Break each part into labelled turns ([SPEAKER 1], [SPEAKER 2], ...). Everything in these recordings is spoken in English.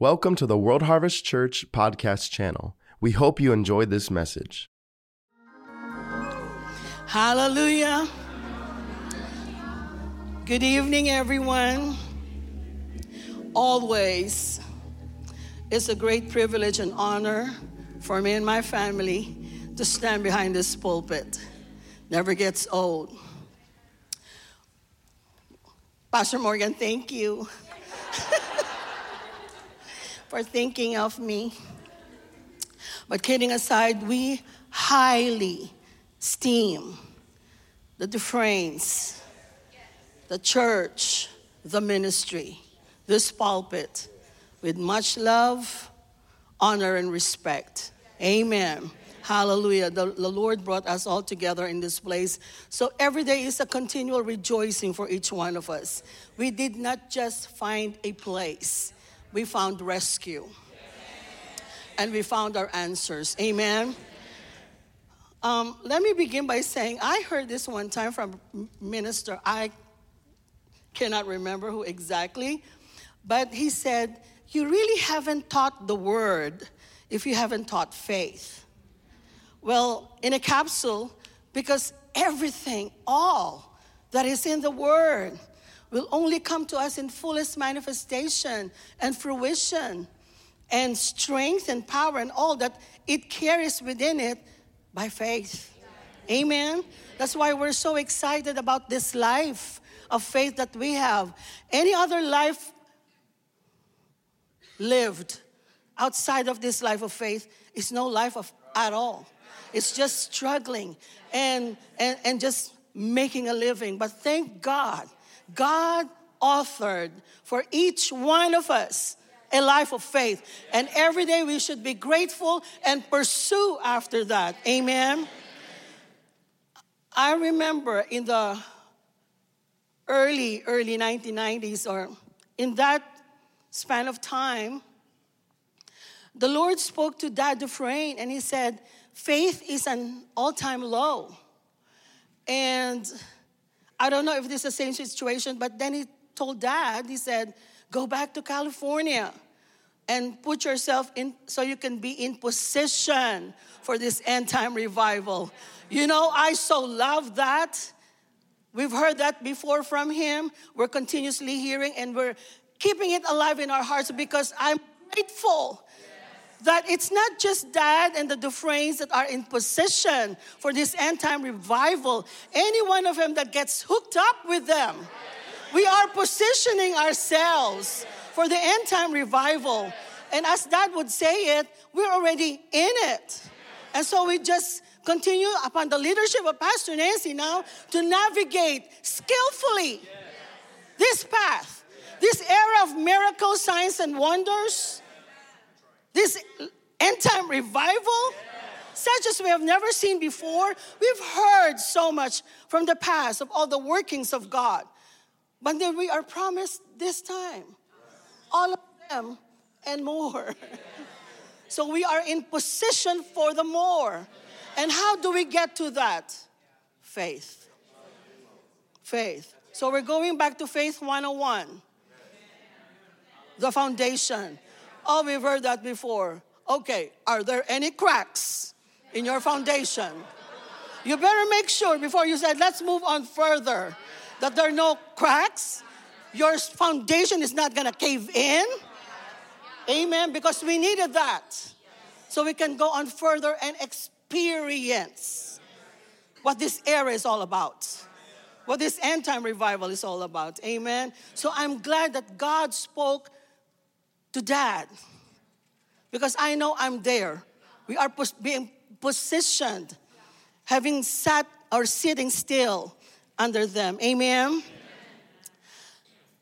[SPEAKER 1] Welcome to the World Harvest Church podcast channel. We hope you enjoyed this message.
[SPEAKER 2] Hallelujah. Good evening, everyone. Always, it's a great privilege and honor for me and my family to stand behind this pulpit. Never gets old. Pastor Morgan, thank you for thinking of me. But kidding aside, we highly esteem the Dufresnes, the church, the ministry, this pulpit with much love, honor, and respect. Amen. Hallelujah. The, the, Lord brought us all together in this place. So every day is a continual rejoicing for each one of us. We did not just find a place, we found rescue. And we found our answers. Amen. Um, let me begin by saying I heard this one time from minister. I cannot remember who exactly, but he said, You really haven't taught the word if you haven't taught faith. Well, in a capsule, because everything, all that is in the Word, will only come to us in fullest manifestation and fruition and strength and power and all that it carries within it by faith. Amen. That's why we're so excited about this life of faith that we have. Any other life lived outside of this life of faith is no life of, at all. It's just struggling and, and, and just making a living. But thank God, God authored for each one of us a life of faith. And every day we should be grateful and pursue after that. Amen. I remember in the early, early 1990s, or in that span of time, the Lord spoke to Dad Dufresne and he said, faith is an all time low. And I don't know if this is the same situation, but then he told dad, he said, go back to California and put yourself in so you can be in position for this end time revival. You know, I so love that. We've heard that before from him. We're continuously hearing and we're keeping it alive in our hearts because I'm grateful that it's not just dad and the Dufresnes that are in position for this end time revival. Any one of them that gets hooked up with them, we are positioning ourselves for the end time revival. And as dad would say it, we're already in it. And so we just continue upon the leadership of Pastor Nancy now to navigate skillfully this path, this era of miracles, signs, and wonders this end time revival, such as we have never seen before. We've heard so much from the past of all the workings of God. But then we are promised this time all of them and more. so we are in position for the more. And how do we get to that? Faith. Faith. So we're going back to faith 101. The foundation. Oh, we've heard that before. Okay, are there any cracks in your foundation? You better make sure before you say, let's move on further, that there are no cracks. Your foundation is not gonna cave in. Amen, because we needed that. So we can go on further and experience what this era is all about. What this end time revival is all about. Amen. So I'm glad that God spoke to dad because I know I'm there. We are pos- being positioned, having sat or sitting still under them. Amen? Amen?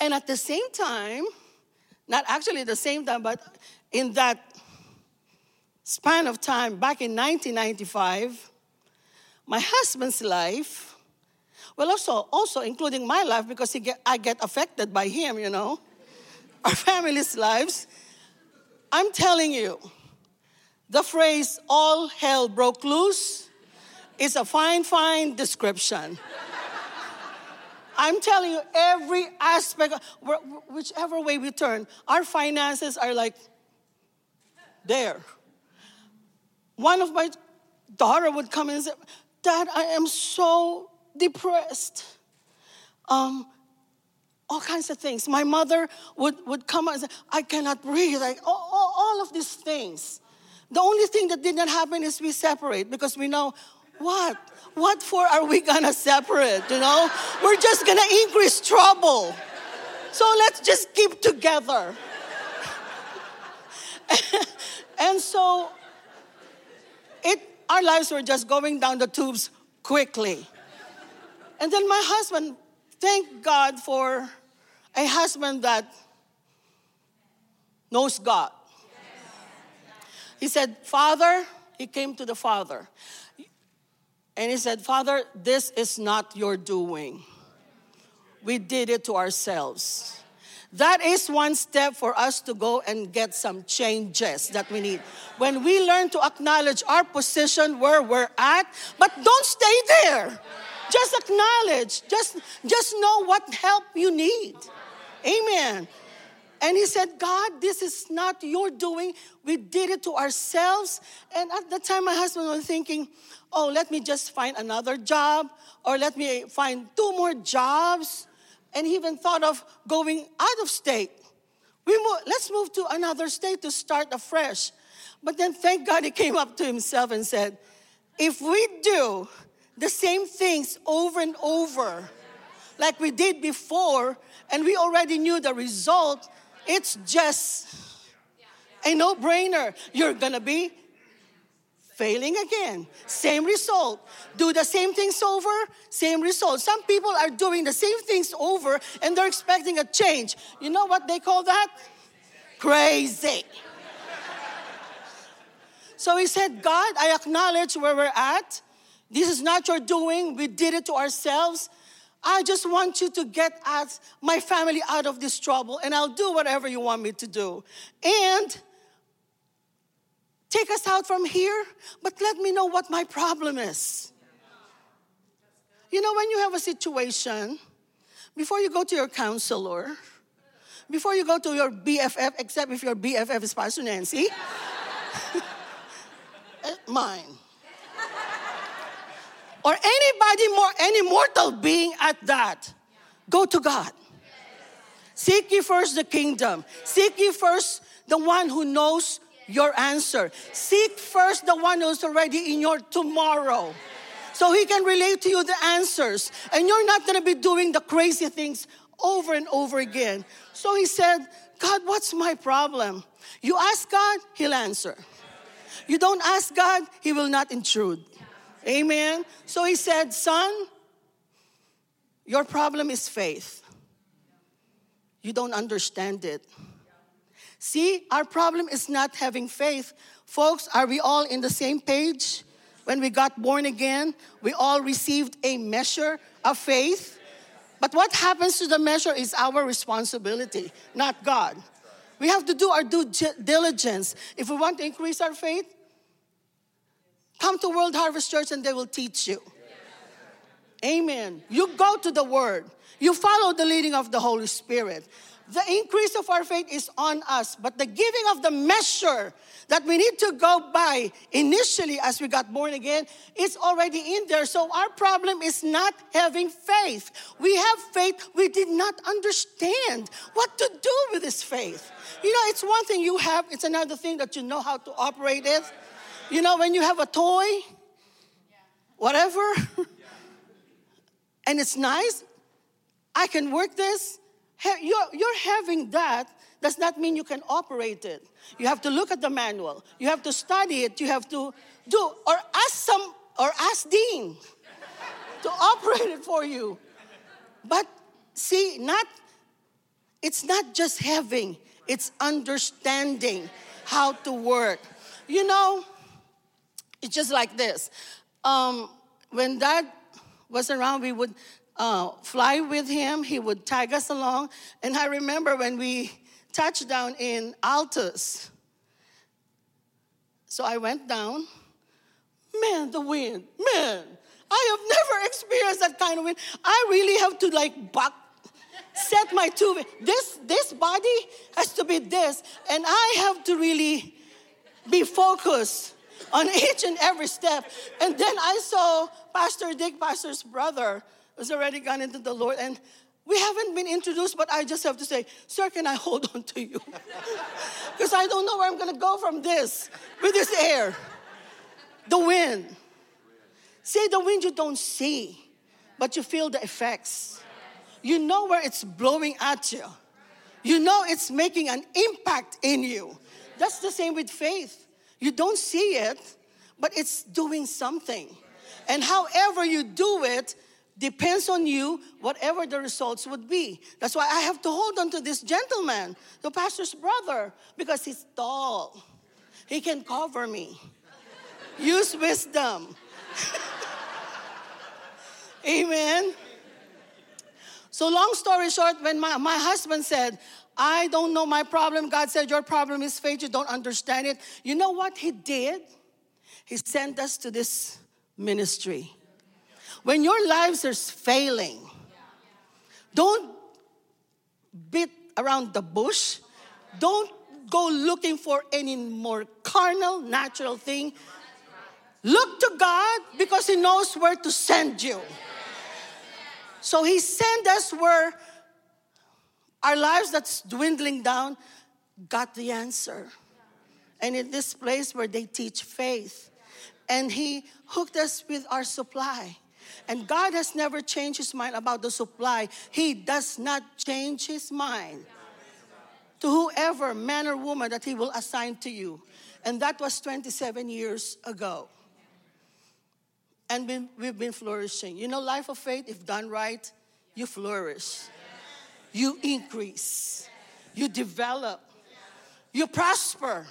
[SPEAKER 2] And at the same time, not actually the same time, but in that span of time, back in 1995, my husband's life, well, also, also including my life because get, I get affected by him, you know our families' lives, I'm telling you, the phrase all hell broke loose is a fine, fine description. I'm telling you, every aspect, whichever way we turn, our finances are like there. One of my daughter would come in and say, Dad, I am so depressed. Um, all kinds of things. My mother would, would come and say, I cannot breathe. Like all, all, all of these things. The only thing that did not happen is we separate because we know what? What for are we gonna separate? You know? We're just gonna increase trouble. So let's just keep together. and so it our lives were just going down the tubes quickly. And then my husband, thank God for a husband that knows God. He said, Father, he came to the Father. And he said, Father, this is not your doing. We did it to ourselves. That is one step for us to go and get some changes that we need. When we learn to acknowledge our position where we're at, but don't stay there. Just acknowledge. Just, just know what help you need. Amen. And he said, God, this is not your doing. We did it to ourselves. And at the time, my husband was thinking, oh, let me just find another job, or let me find two more jobs. And he even thought of going out of state. We move, let's move to another state to start afresh. But then, thank God, he came up to himself and said, if we do the same things over and over, like we did before, and we already knew the result, it's just a no brainer. You're gonna be failing again. Same result. Do the same things over, same result. Some people are doing the same things over and they're expecting a change. You know what they call that? Crazy. So he said, God, I acknowledge where we're at. This is not your doing. We did it to ourselves. I just want you to get us, my family out of this trouble, and I'll do whatever you want me to do. And take us out from here, but let me know what my problem is. You know, when you have a situation, before you go to your counselor, before you go to your BFF, except if your BFF is Pastor Nancy, eh, mine or anybody more, any mortal being at that, go to God. Seek ye first the kingdom. Seek ye first the one who knows your answer. Seek first the one who's already in your tomorrow. So he can relate to you the answers. And you're not gonna be doing the crazy things over and over again. So he said, God, what's my problem? You ask God, he'll answer. You don't ask God, he will not intrude. Amen. So he said, Son, your problem is faith. You don't understand it. See, our problem is not having faith. Folks, are we all in the same page? When we got born again, we all received a measure of faith. But what happens to the measure is our responsibility, not God. We have to do our due diligence. If we want to increase our faith, Come to World Harvest Church and they will teach you. Amen. You go to the Word, you follow the leading of the Holy Spirit. The increase of our faith is on us, but the giving of the measure that we need to go by initially as we got born again is already in there. So our problem is not having faith. We have faith, we did not understand what to do with this faith. You know, it's one thing you have, it's another thing that you know how to operate it. You know, when you have a toy, whatever, and it's nice, I can work this. You're, you're having that does not mean you can operate it. You have to look at the manual. You have to study it. You have to do, or ask some, or ask Dean to operate it for you. But see, not, it's not just having, it's understanding how to work. You know, it's just like this. Um, when dad was around, we would uh, fly with him. He would tag us along. And I remember when we touched down in Altus. So I went down. Man, the wind, man. I have never experienced that kind of wind. I really have to like buck, set my two. This this body has to be this, and I have to really be focused on each and every step. And then I saw Pastor Dick, Pastor's brother, was already gone into the Lord, and we haven't been introduced, but I just have to say, Sir, can I hold on to you? Because I don't know where I'm gonna go from this with this air. The wind. See, the wind you don't see, but you feel the effects. You know where it's blowing at you. You know it's making an impact in you. That's the same with faith. You don't see it, but it's doing something. And however you do it, depends on you, whatever the results would be. That's why I have to hold on to this gentleman, the pastor's brother, because he's tall. He can cover me. Use wisdom. Amen. So, long story short, when my, my husband said, I don't know my problem, God said, Your problem is faith, you don't understand it. You know what he did? He sent us to this ministry. When your lives are failing, don't beat around the bush. Don't go looking for any more carnal, natural thing. Look to God because He knows where to send you. So He sent us where our lives that's dwindling down got the answer. And in this place where they teach faith, and He hooked us with our supply. And God has never changed his mind about the supply. He does not change his mind to whoever, man or woman, that he will assign to you. And that was 27 years ago. And we've been flourishing. You know, life of faith, if done right, you flourish, you increase, you develop, you prosper,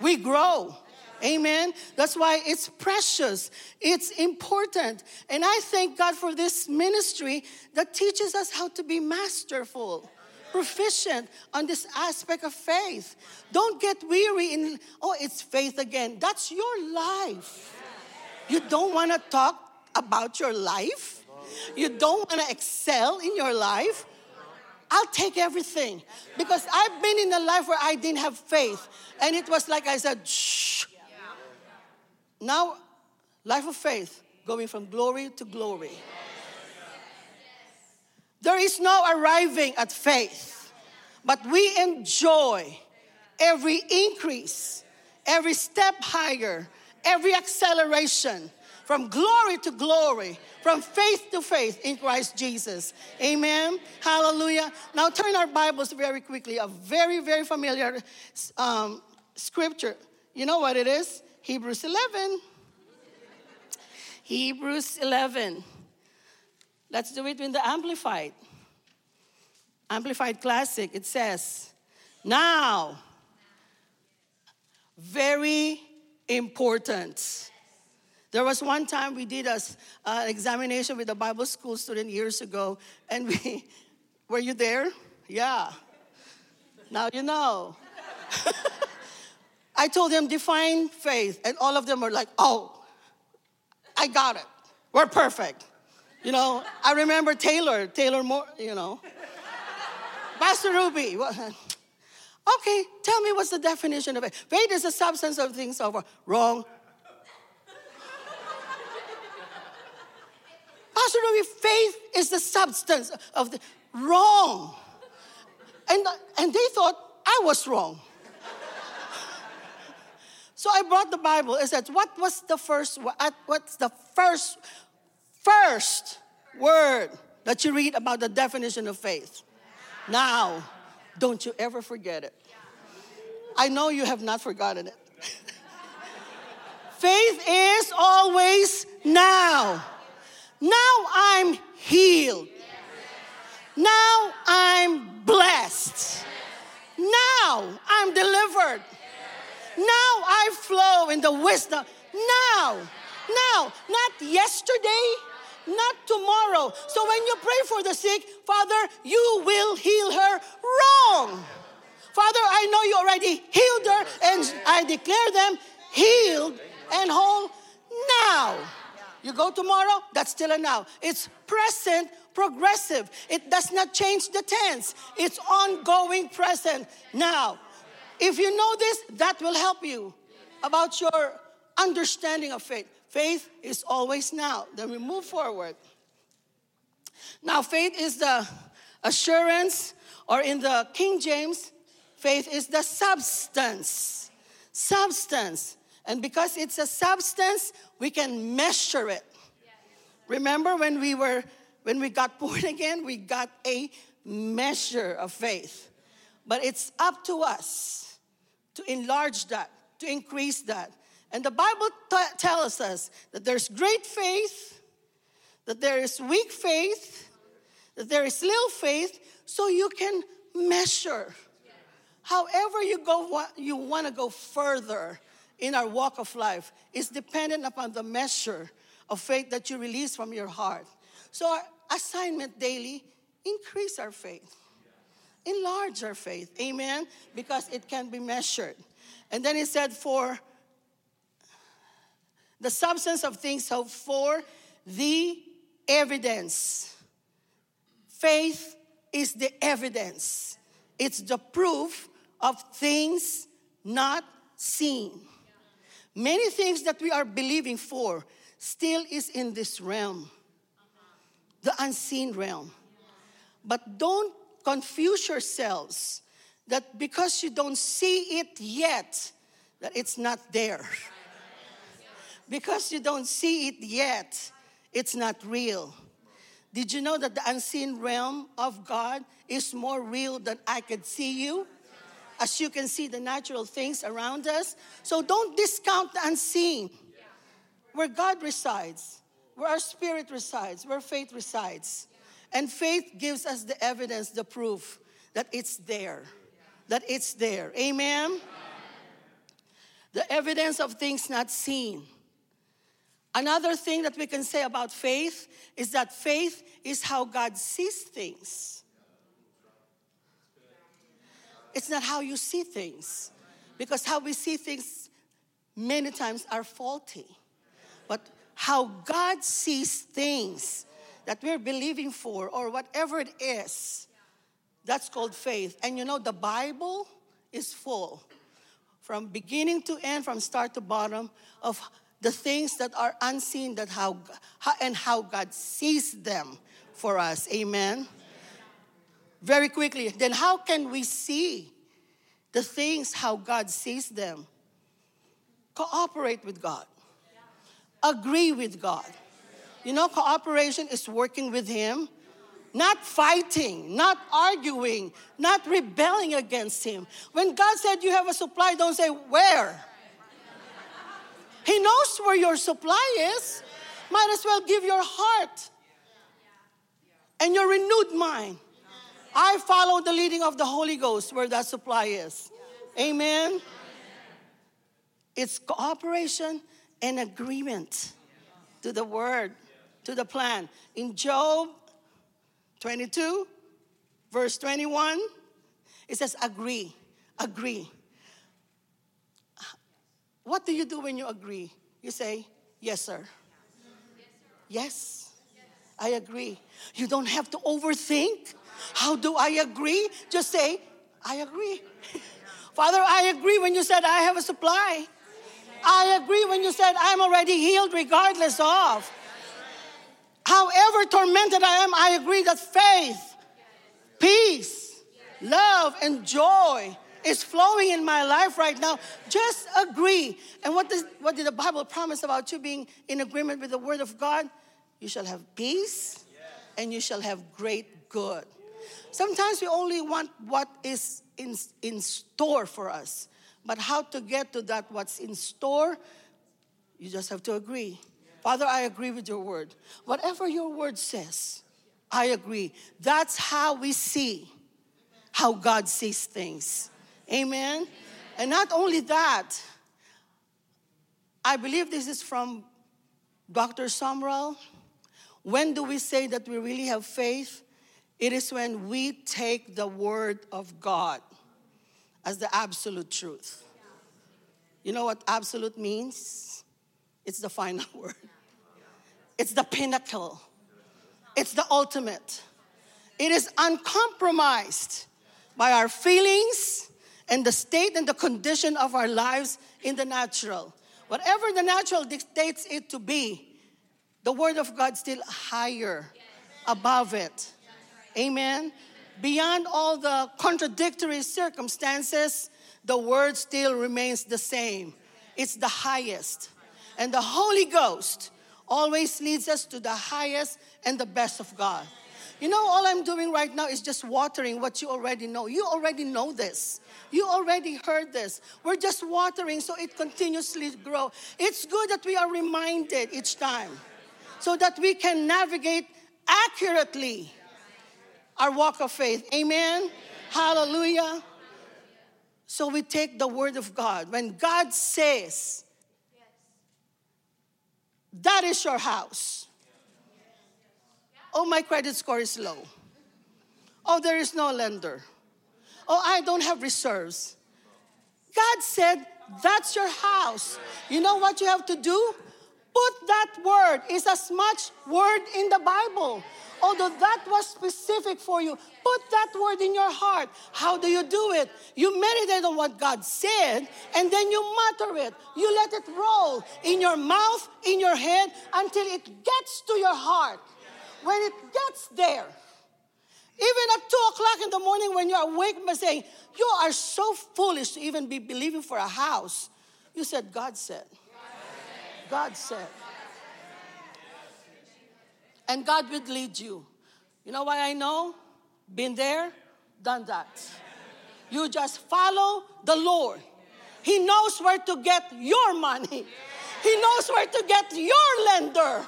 [SPEAKER 2] we grow. Amen. That's why it's precious. It's important. And I thank God for this ministry that teaches us how to be masterful, proficient on this aspect of faith. Don't get weary in, oh, it's faith again. That's your life. You don't want to talk about your life. You don't want to excel in your life. I'll take everything because I've been in a life where I didn't have faith. And it was like I said, shh, now, life of faith, going from glory to glory. There is no arriving at faith, but we enjoy every increase, every step higher, every acceleration from glory to glory, from faith to faith in Christ Jesus. Amen. Hallelujah. Now turn our Bibles very quickly. A very, very familiar um, scripture. You know what it is? Hebrews 11. Hebrews 11. Let's do it in the Amplified. Amplified Classic. It says, Now, very important. There was one time we did an uh, examination with a Bible school student years ago, and we, were you there? Yeah. Now you know. I told them, define faith. And all of them were like, oh, I got it. We're perfect. You know, I remember Taylor, Taylor Moore, you know. Pastor Rubi. Okay, tell me what's the definition of it. Faith is the substance of things over. Wrong. Pastor Rubi, faith is the substance of the wrong. And, and they thought I was wrong. So I brought the Bible. I said, what was the first, what's the first, first word that you read about the definition of faith? Now, don't you ever forget it. I know you have not forgotten it. faith is always now. Now I'm healed. Now I'm blessed. Now I'm delivered. Now I flow in the wisdom. Now, now, not yesterday, not tomorrow. So when you pray for the sick, Father, you will heal her wrong. Father, I know you already healed her, and I declare them healed and whole now. You go tomorrow, that's still a now. It's present progressive. It does not change the tense. It's ongoing present now. If you know this, that will help you about your understanding of faith. Faith is always now. Then we move forward. Now, faith is the assurance, or in the King James, faith is the substance. Substance. And because it's a substance, we can measure it. Remember when we were when we got born again, we got a measure of faith. But it's up to us to enlarge that, to increase that. And the Bible t- tells us that there's great faith, that there is weak faith, that there is little faith, so you can measure. However, you go, you want to go further in our walk of life is dependent upon the measure of faith that you release from your heart. So, our assignment daily increase our faith, enlarge our faith. Amen? Because it can be measured. And then he said, For the substance of things hoped for, the evidence. Faith is the evidence, it's the proof of things not seen. Many things that we are believing for still is in this realm the unseen realm. But don't confuse yourselves that because you don't see it yet, that it's not there. Because you don't see it yet, it's not real. Did you know that the unseen realm of God is more real than I could see you? As you can see the natural things around us. So don't discount the unseen, where God resides where our spirit resides, where faith resides. And faith gives us the evidence, the proof that it's there, that it's there. Amen? The evidence of things not seen. Another thing that we can say about faith is that faith is how God sees things. It's not how you see things, because how we see things many times are faulty. But how God sees things that we're believing for or whatever it is. That's called faith. And you know, the Bible is full from beginning to end, from start to bottom, of the things that are unseen that how, how and how God sees them for us. Amen. Very quickly, then how can we see the things how God sees them? Cooperate with God agree with God. You know, cooperation is working with Him, not fighting, not arguing, not rebelling against Him. When God said you have a supply, don't say, Where? He knows where your supply is. Might as well give your heart and your renewed mind. I follow the leading of the Holy Ghost where that supply is. Amen. It's cooperation and agreement to the word, to the plan. In Job 22, verse 21, it says, agree, agree. What do you do when you agree? You say, yes, sir. Yes, I agree. You don't have to overthink. How do I agree? Just say, I agree. Father, I agree when you said I have a supply. I agree when you said, I'm already healed regardless of. However tormented I am, I agree that faith, peace, love, and joy is flowing in my life right now. Just agree. And what, does, what did the Bible promise about you being in agreement with the Word of God? You shall have peace and you shall have great good. Sometimes we only want what is in, in store for us. But how to get to that, what's in store, you just have to agree. Father, I agree with your word. Whatever your word says, I agree. That's how we see how God sees things. Amen? Amen. And not only that, I believe this is from Dr. Sumrall. When do we say that we really have faith? It is when we take the word of God as the absolute truth. You know what absolute means? It's the final word. It's the pinnacle, it's the ultimate. It is uncompromised by our feelings and the state and the condition of our lives in the natural. Whatever the natural dictates it to be, the Word of God still higher above it. Amen. Beyond all the contradictory circumstances, the Word still remains the same. It's the highest. And the Holy Ghost always leads us to the highest and the best of God. You know, all I'm doing right now is just watering what you already know. You already know this. You already heard this. We're just watering so it continuously grow. It's good that we are reminded each time so that we can navigate accurately our walk of faith. Amen. Hallelujah. So we take the word of God. When God says, that is your house. Oh, my credit score is low. Oh, there is no lender. Oh, I don't have reserves. God said, That's your house. You know what you have to do? Put that word, is as much word in the Bible. Although that was specific for you, put that word in your heart. How do you do it? You meditate on what God said and then you mutter it. You let it roll in your mouth, in your head until it gets to your heart. When it gets there, even at two o'clock in the morning when you're awake by saying, You are so foolish to even be believing for a house. You said, God said. God said. And God will lead you. You know why I know? Been there, done that. You just follow the Lord. He knows where to get your money. He knows where to get your lender.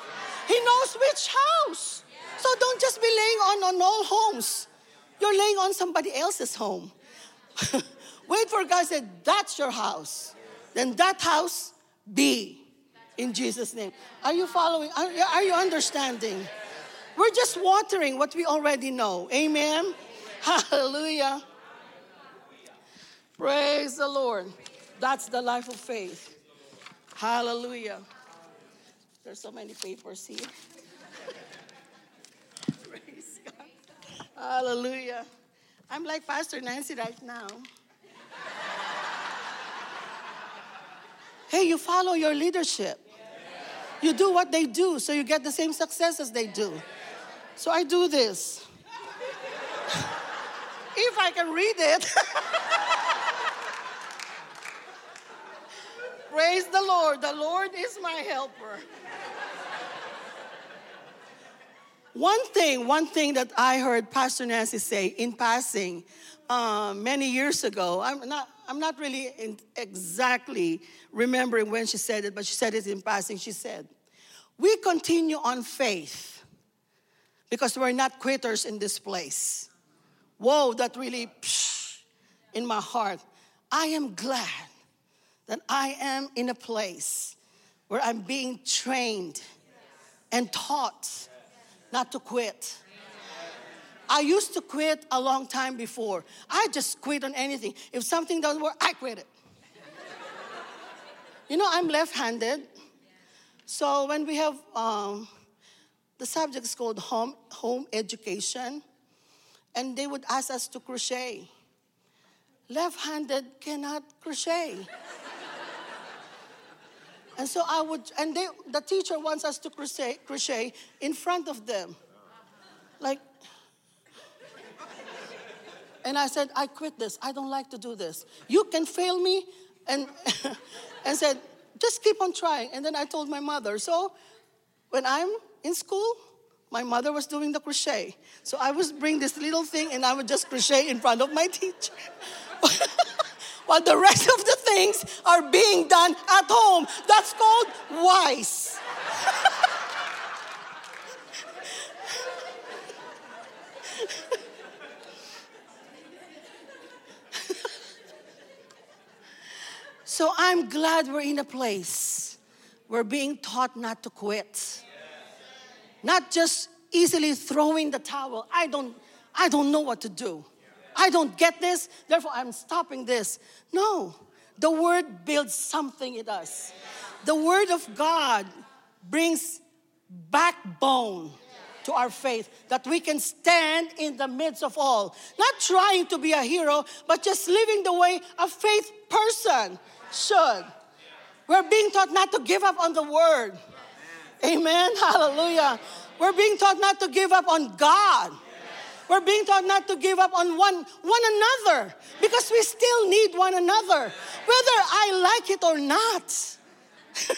[SPEAKER 2] He knows which house. So don't just be laying on, on all homes. You're laying on somebody else's home. Wait for God said, that's your house. Then that house be in Jesus' name. Are you following? Are, are you understanding? We're just watering what we already know. Amen. Hallelujah. Praise the Lord. That's the life of faith. Hallelujah. There's so many papers here. Hallelujah. I'm like Pastor Nancy right now. hey, you follow your leadership. You do what they do so you get the same success as they do. So I do this. if I can read it. Praise the Lord. The Lord is my helper. One thing, one thing that I heard Pastor Nancy say in passing uh, many years ago, I'm not, I'm not really exactly remembering when she said it, but she said it in passing. She said, We continue on faith because we're not quitters in this place. Whoa, that really psh, in my heart. I am glad that I am in a place where I'm being trained and taught not to quit. I used to quit a long time before. I just quit on anything. If something doesn't work, I quit it. you know, I'm left handed. So when we have um, the subject is called home, home education, and they would ask us to crochet. Left handed cannot crochet. And so I would, and they, the teacher wants us to crochet, crochet in front of them. Like, and I said, I quit this. I don't like to do this. You can fail me. And, and said, just keep on trying. And then I told my mother. So when I'm in school, my mother was doing the crochet. So I would bring this little thing and I would just crochet in front of my teacher. while the rest of the things are being done at home. That's called wise. So I'm glad we're in a place where being taught not to quit. Not just easily throwing the towel. I don't I don't know what to do. I don't get this, therefore I'm stopping this. No, the word builds something in us. The word of God brings backbone to our faith that we can stand in the midst of all. Not trying to be a hero, but just living the way a faith person should. We're being taught not to give up on the word. Amen. Hallelujah. We're being taught not to give up on God. We're being taught not to give up on one, one another because we still need one another, whether I like it or not.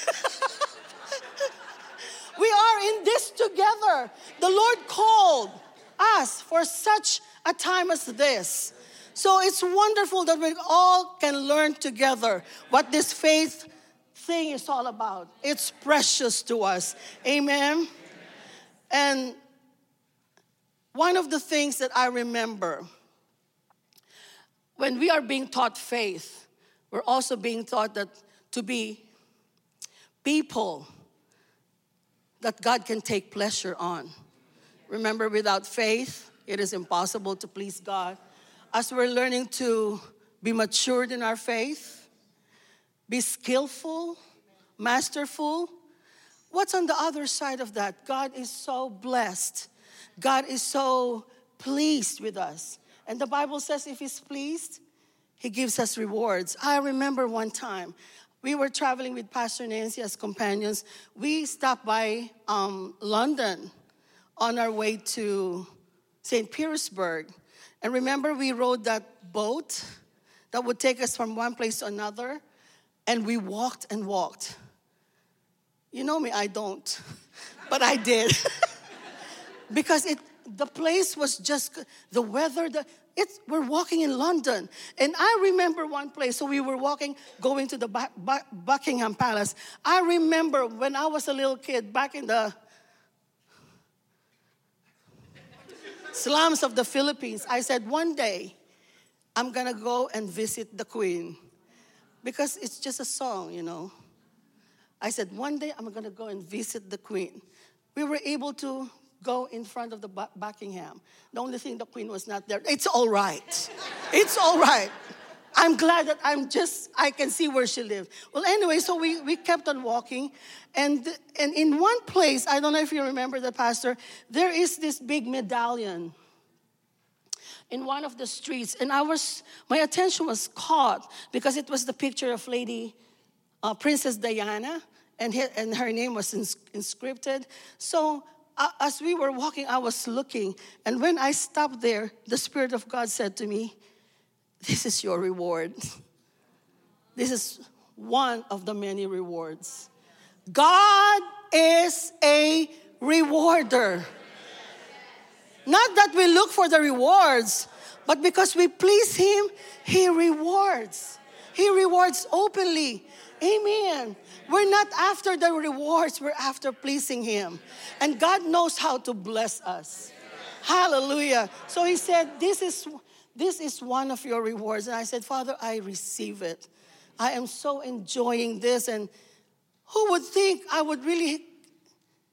[SPEAKER 2] we are in this together. The Lord called us for such a time as this. So it's wonderful that we all can learn together what this faith thing is all about. It's precious to us. Amen. And one of the things that I remember when we are being taught faith, we're also being taught that to be people that God can take pleasure on. Remember, without faith, it is impossible to please God. As we're learning to be matured in our faith, be skillful, masterful, what's on the other side of that? God is so blessed. God is so pleased with us. And the Bible says if He's pleased, He gives us rewards. I remember one time, we were traveling with Pastor Nancy as companions. We stopped by um, London on our way to St. Petersburg. And remember, we rode that boat that would take us from one place to another, and we walked and walked. You know me, I don't, but I did. because it, the place was just, the weather, the, it's, we're walking in London. And I remember one place. So we were walking, going to the Buckingham Palace. I remember when I was a little kid back in the slums of the Philippines, I said, one day I'm gonna go and visit the Queen. Because it's just a song, you know. I said, one day I'm gonna go and visit the Queen. We were able to go in front of the Buckingham. The only thing the queen was not there. It's all right. It's all right. I'm glad that I'm just, I can see where she lived. Well, anyway, so we, we kept on walking. And, and in one place, I don't know if you remember the pastor, there is this big medallion in one of the streets. And I was, my attention was caught because it was the picture of Lady uh, Princess Diana. And, he, and her name was ins- inscripted. So as we were walking, I was looking. And when I stopped there, the Spirit of God said to me, This is your reward. This is one of the many rewards. God is a rewarder. Not that we look for the rewards, but because we please Him, He rewards. He rewards openly. Amen. We're not after the rewards, we're after pleasing Him. And God knows how to bless us. Hallelujah. So He said, This is this is one of your rewards. And I said, Father, I receive it. I am so enjoying this. And who would think I would really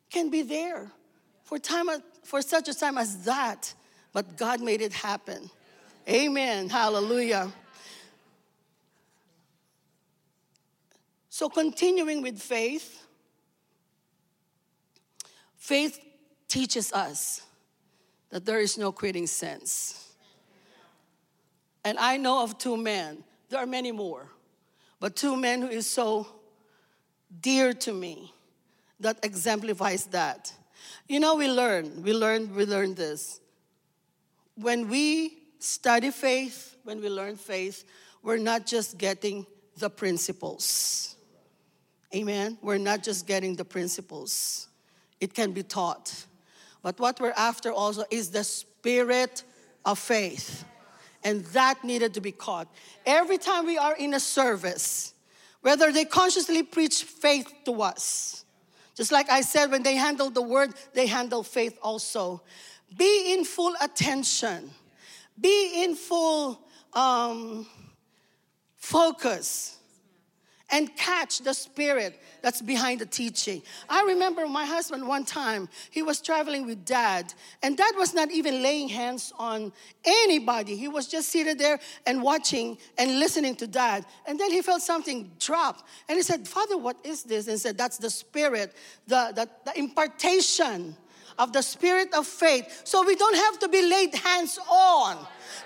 [SPEAKER 2] can be there for time for such a time as that? But God made it happen. Amen. Hallelujah. So, continuing with faith, faith teaches us that there is no quitting sense. And I know of two men, there are many more, but two men who is so dear to me that exemplifies that. You know, we learn, we learn, we learn this. When we study faith, when we learn faith, we're not just getting the principles Amen. We're not just getting the principles, it can be taught. But what we're after also is the spirit of faith. And that needed to be caught. Every time we are in a service, whether they consciously preach faith to us, just like I said, when they handle the word, they handle faith also. Be in full attention, be in full um, focus and catch the spirit that's behind the teaching. I remember my husband one time, he was traveling with dad, and dad was not even laying hands on anybody. He was just seated there and watching and listening to dad. And then he felt something drop. And he said, Father, what is this? And said, That's the spirit, the, the, the impartation of the spirit of faith. So we don't have to be laid hands on.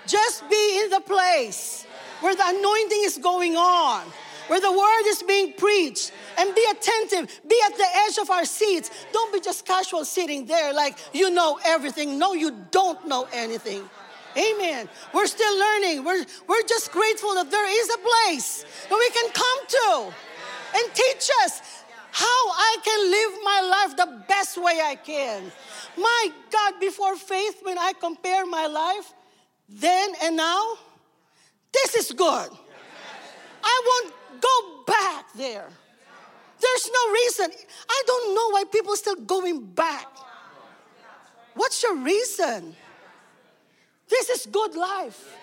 [SPEAKER 2] Just be in the place where the anointing is going on where the word is being preached and be attentive, be at the edge of our seats. Don't be just casual sitting there like you know everything. No, you don't know anything. Amen. We're still learning. We're, we're just grateful that there is a place that we can come to and teach us how I can live my life the best way I can. My God, before faith, when I compare my life then and now, this is good. I won't go back there. There's no reason. I don't know why people are still going back. What's your reason? This is good life.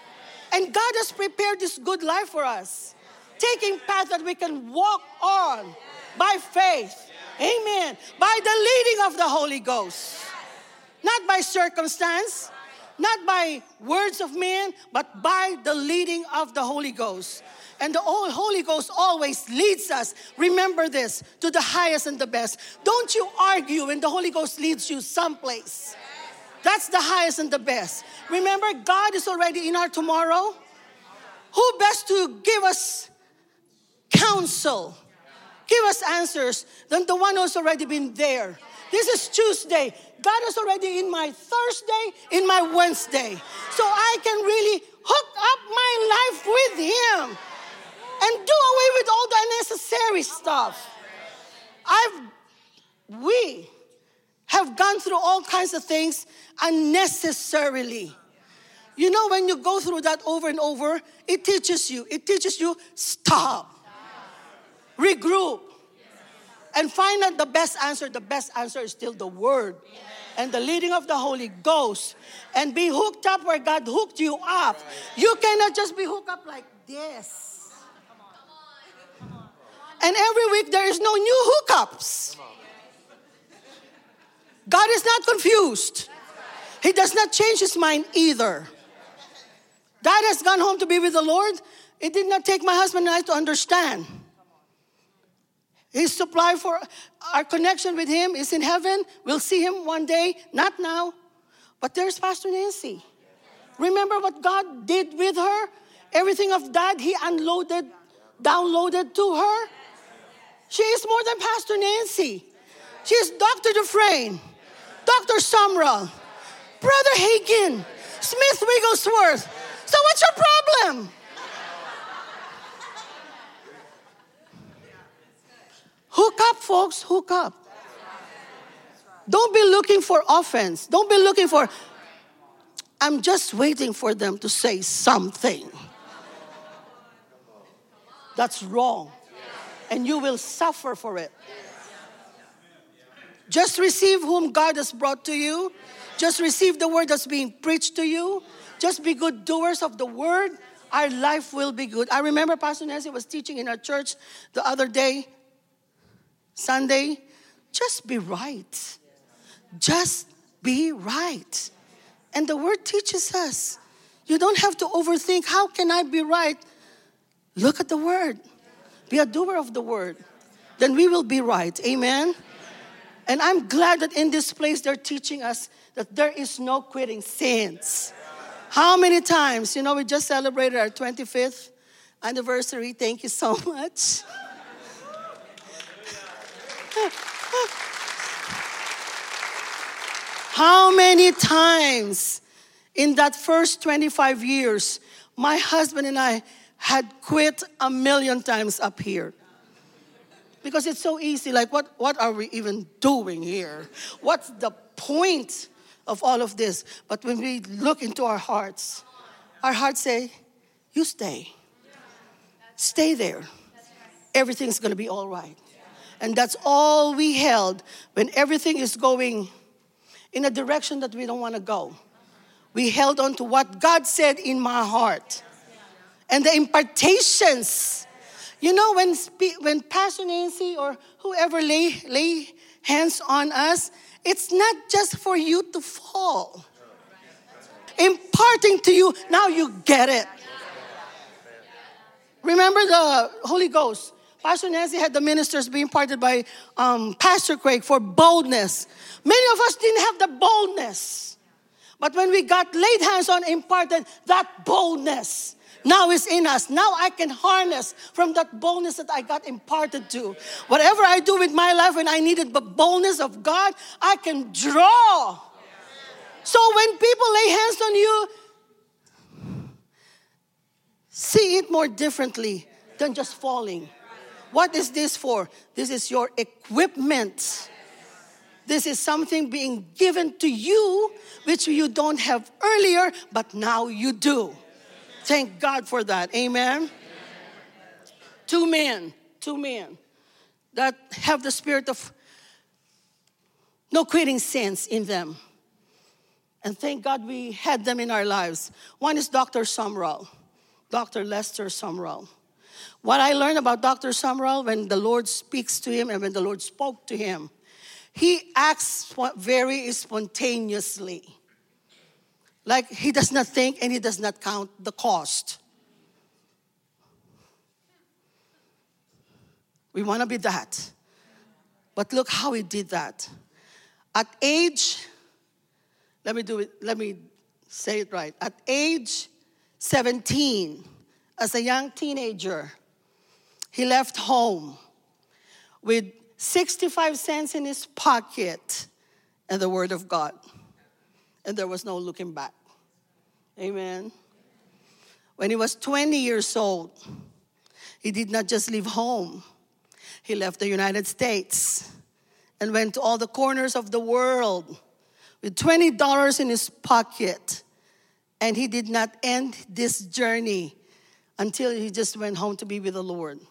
[SPEAKER 2] And God has prepared this good life for us. Taking path that we can walk on by faith. Amen. By the leading of the Holy Ghost. Not by circumstance, not by words of men, but by the leading of the Holy Ghost. And the Holy Ghost always leads us, remember this, to the highest and the best. Don't you argue when the Holy Ghost leads you someplace. That's the highest and the best. Remember, God is already in our tomorrow. Who best to give us counsel, give us answers than the one who's already been there? This is Tuesday. God is already in my Thursday, in my Wednesday. So I can really hook up my life with Him and do away with all the unnecessary stuff. I've, we have gone through all kinds of things unnecessarily. You know, when you go through that over and over, it teaches you. It teaches you stop, regroup, and find the best answer. The best answer is still the Word and the leading of the Holy Ghost. And be hooked up where God hooked you up. You cannot just be hooked up like this. And every week there is no new hookups. God is not confused. He does not change his mind either. Dad has gone home to be with the Lord. It did not take my husband and I to understand. His supply for our connection with him is in heaven. We'll see him one day, not now. But there's Pastor Nancy. Remember what God did with her? Everything of that he unloaded, downloaded to her. She is more than Pastor Nancy. She is Dr. Dufresne, Dr. Sumrall, Brother Hagin, Smith Wigglesworth. So what's your problem? Hook up, folks, hook up. Don't be looking for offense. Don't be looking for, I'm just waiting for them to say something. That's wrong and you will suffer for it. Just receive whom God has brought to you. Just receive the word that's being preached to you. Just be good doers of the word. Our life will be good. I remember Pastor Nancy was teaching in our church the other day, Sunday. Just be right. Just be right. And the word teaches us. You don't have to overthink how can I be right? Look at the word. Be a doer of the word. Then we will be right. Amen. And I'm glad that in this place they're teaching us that there is no quitting sins. How many times? You know, we just celebrated our 25th anniversary. Thank you so much. How many times in that first 25 years, my husband and I had quit a million times up here. Because it's so easy. Like, what, what are we even doing here? What's the point of all of this? But when we look into our hearts, our hearts say, You stay. Stay there. Everything's gonna be all right. And that's all we held when everything is going in a direction that we don't wanna go. We held on to what God said in my heart and the impartations You know, when, when Pastor Nancy or whoever lay, lay hands on us, it's not just for you to fall. Imparting to you, now you get it. Remember the Holy Ghost. Pastor Nancy had the ministers being imparted by um, Pastor Craig for boldness. Many of us didn't have the boldness. But when we got laid hands on, imparted that boldness now is in us. Now I can harness from that boldness that I got imparted to. Whatever I do with my life when I needed the boldness of God, I can draw. So when people lay hands on you, see it more differently than just falling. What is this for? This is your equipment. This is something being given to you, which you don't have earlier, but now you do. Thank God for that. Amen. Two men, two men that have the spirit of no quitting sins in them. And thank God we had them in our lives. One is Dr. Sumrall, Dr. Lester Sumrall. What I learned about Dr. Sumrall when the Lord speaks to him and when the Lord spoke to him, he acts very spontaneously. Like he does not think and he does not count the cost. We want to be that. But look how he did that. At age, let me do it, let me say it right. At age 17, as a young teenager, he left home with 65 cents in his pocket and the Word of God and there was no looking back. Amen. When he was 20 years old, he did not just leave home, he left the United States and went to all the corners of the world with $20 in his pocket. And he did not end this journey until he just went home to be with the Lord.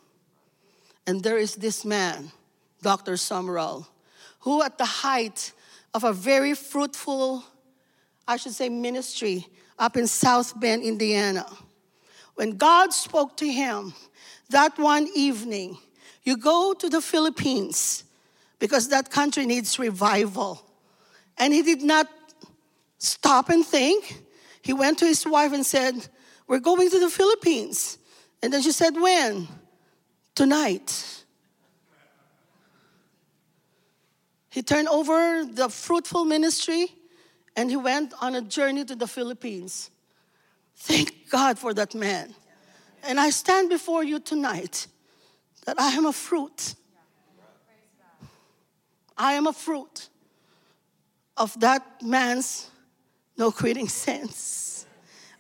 [SPEAKER 2] And there is this man, Dr. Sumrall, who at the height of a very fruitful I should say, ministry up in South Bend, Indiana. When God spoke to him that one evening, you go to the Philippines because that country needs revival. And he did not stop and think. He went to his wife and said, We're going to the Philippines. And then she said, When? Tonight. He turned over the fruitful ministry and he went on a journey to the Philippines. Thank God for that man. And I stand before you tonight that I am a fruit. I am a fruit of that man's no quitting sense.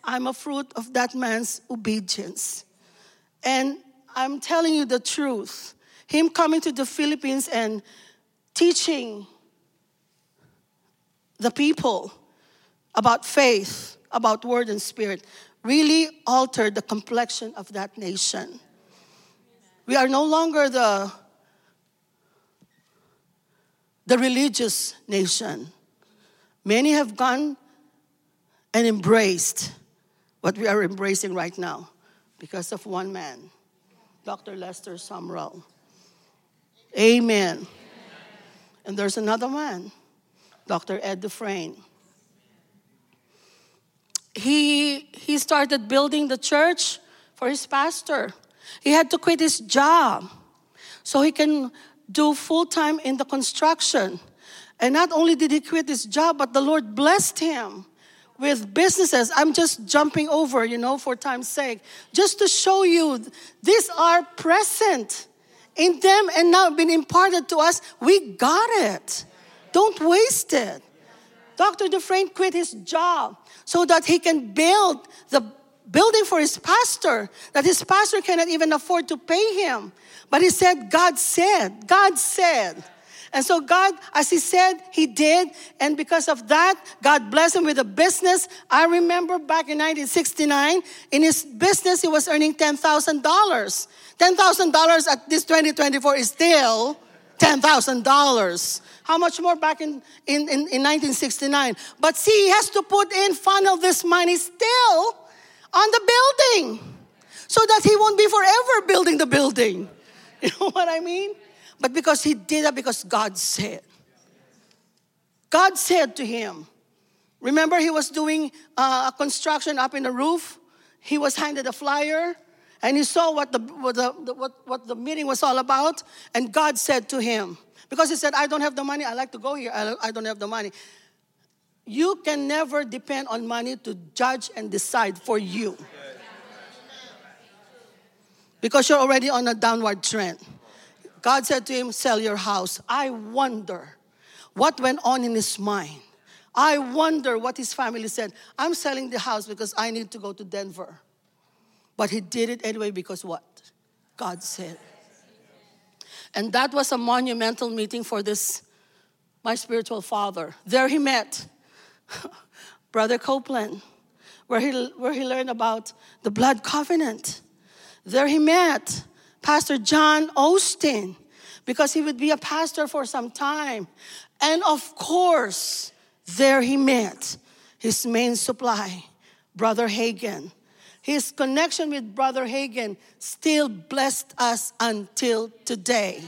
[SPEAKER 2] I'm a fruit of that man's obedience. And I'm telling you the truth. Him coming to the Philippines and teaching the people about faith, about word and spirit, really altered the complexion of that nation. We are no longer the, the religious nation. Many have gone and embraced what we are embracing right now because of one man, Dr. Lester Sumrall. Amen. Amen. And there's another man Dr. Ed Dufresne. He, he started building the church for his pastor. He had to quit his job so he can do full time in the construction. And not only did he quit his job, but the Lord blessed him with businesses. I'm just jumping over, you know, for time's sake, just to show you these are present in them and now been imparted to us. We got it. Don't waste it. Dr. Dufresne quit his job so that he can build the building for his pastor that his pastor cannot even afford to pay him. But he said, God said, God said. And so God, as he said, he did. And because of that, God blessed him with a business. I remember back in 1969, in his business, he was earning $10,000. $10,000 at this 2024 is still $10,000. How much more back in, in, in, in 1969? But see, he has to put in, funnel this money still on the building. so that he won't be forever building the building. You know what I mean? But because he did that because God said. God said to him, remember he was doing uh, a construction up in the roof? He was handed a flyer and he saw what the, what, the, what, what the meeting was all about. And God said to him, because he said, I don't have the money, I like to go here, I don't have the money. You can never depend on money to judge and decide for you. Because you're already on a downward trend. God said to him, Sell your house. I wonder what went on in his mind. I wonder what his family said. I'm selling the house because I need to go to Denver. But he did it anyway because what? God said. And that was a monumental meeting for this, my spiritual father. There he met Brother Copeland, where he, where he learned about the blood covenant. There he met Pastor John Osteen, because he would be a pastor for some time. And of course, there he met his main supply, Brother Hagin. His connection with Brother Hagin still blessed us until today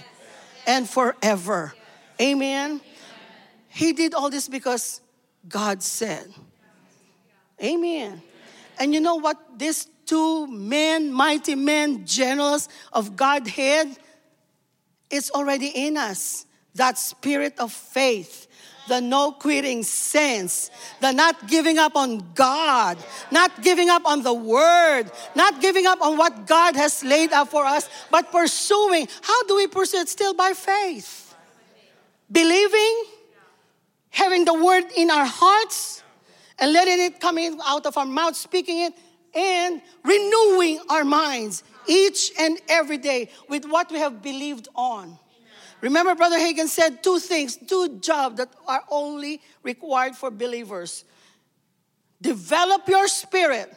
[SPEAKER 2] and forever. Amen. He did all this because God said. Amen. And you know what? These two men, mighty men, generals of Godhead, it's already in us. That spirit of faith, the no quitting sense, the not giving up on God, not giving up on the word, not giving up on what God has laid out for us, but pursuing. How do we pursue it? Still by faith. Believing, having the word in our hearts, and letting it come out of our mouth, speaking it, and renewing our minds each and every day with what we have believed on. Remember, Brother Hagin said two things, two jobs that are only required for believers. Develop your spirit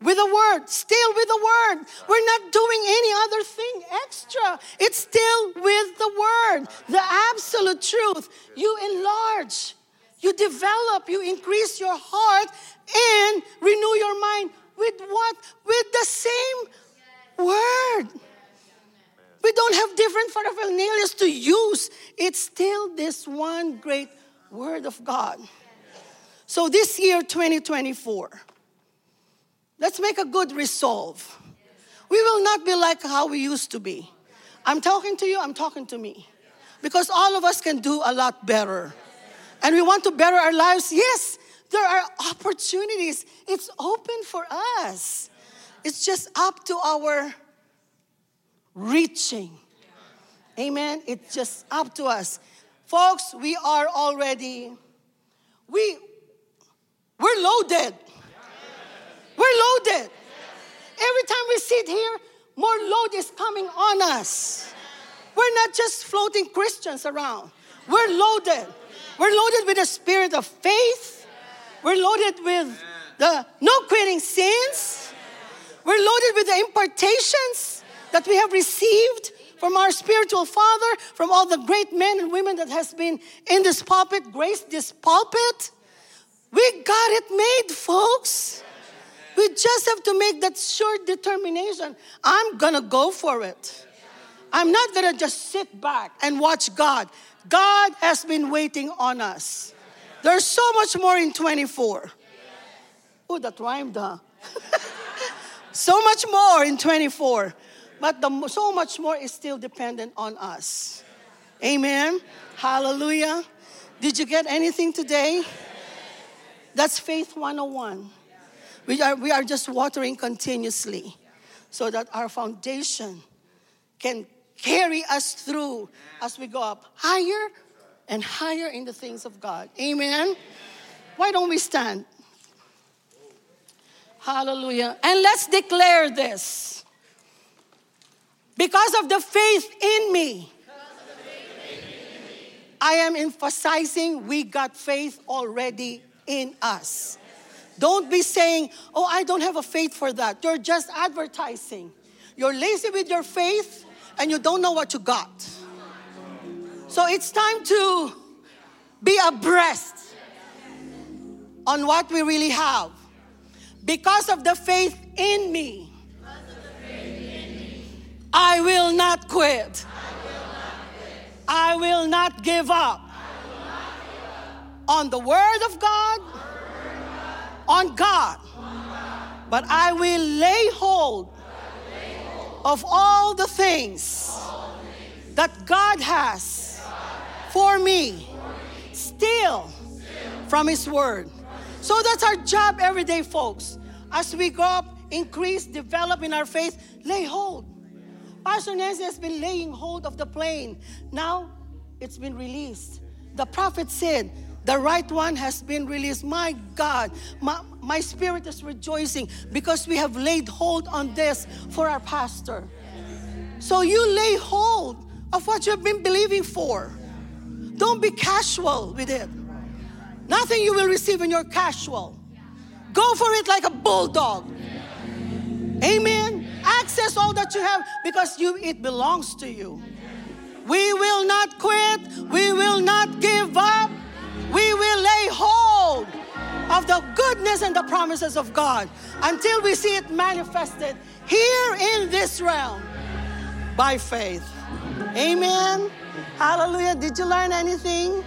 [SPEAKER 2] with the word, still with the word. We're not doing any other thing extra. It's still with the word, the absolute truth. You enlarge, you develop, you increase your heart, and renew your mind with what? With the same word. We don't have different paraphernalia to use. It's still this one great word of God. So this year, 2024, let's make a good resolve. We will not be like how we used to be. I'm talking to you, I'm talking to me. Because all of us can do a lot better. And we want to better our lives. Yes, there are opportunities. It's open for us. It's just up to our reaching. Amen. It's just up to us. Folks, we are already we we're loaded. We're loaded. Every time we sit here, more load is coming on us. We're not just floating Christians around. We're loaded. We're loaded with the spirit of faith. We're loaded with the no quitting sins. We're loaded with the impartations that we have received from our spiritual father, from all the great men and women that has been in this pulpit, graced this pulpit. We got it made, folks. We just have to make that sure determination. I'm gonna go for it. I'm not gonna just sit back and watch God. God has been waiting on us. There's so much more in 24. Oh, that rhymed, huh? so much more in 24. But the, so much more is still dependent on us. Amen. Hallelujah. Did you get anything today? That's faith 101. We are, we are just watering continuously so that our foundation can carry us through as we go up higher and higher in the things of God. Amen. Why don't we stand? Hallelujah. And let's declare this. Because of the faith in me, I am emphasizing we got faith already in us. Don't be saying, Oh, I don't have a faith for that. You're just advertising. You're lazy with your faith and you don't know what you got. So it's time to be abreast on what we really have. Because of the faith in me, I will not quit. I will not give up on the Word of God, on God, but I will lay hold of all the things that God has for me, still from His Word. So that's our job every day, folks. As we grow up, increase, develop in our faith, lay hold. Pastor Nancy has been laying hold of the plane. Now it's been released. The prophet said, the right one has been released. My God, my, my spirit is rejoicing because we have laid hold on this for our pastor. So you lay hold of what you've been believing for. Don't be casual with it. Nothing you will receive when you're casual. Go for it like a bulldog. Amen. Access all that you have because you it belongs to you. We will not quit. We will not give up. We will lay hold of the goodness and the promises of God until we see it manifested here in this realm by faith. Amen. Hallelujah. Did you learn anything?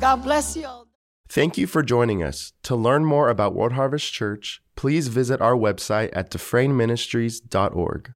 [SPEAKER 2] God bless you all.
[SPEAKER 1] Thank you for joining us. To learn more about World Harvest Church, please visit our website at dufresneministries.org.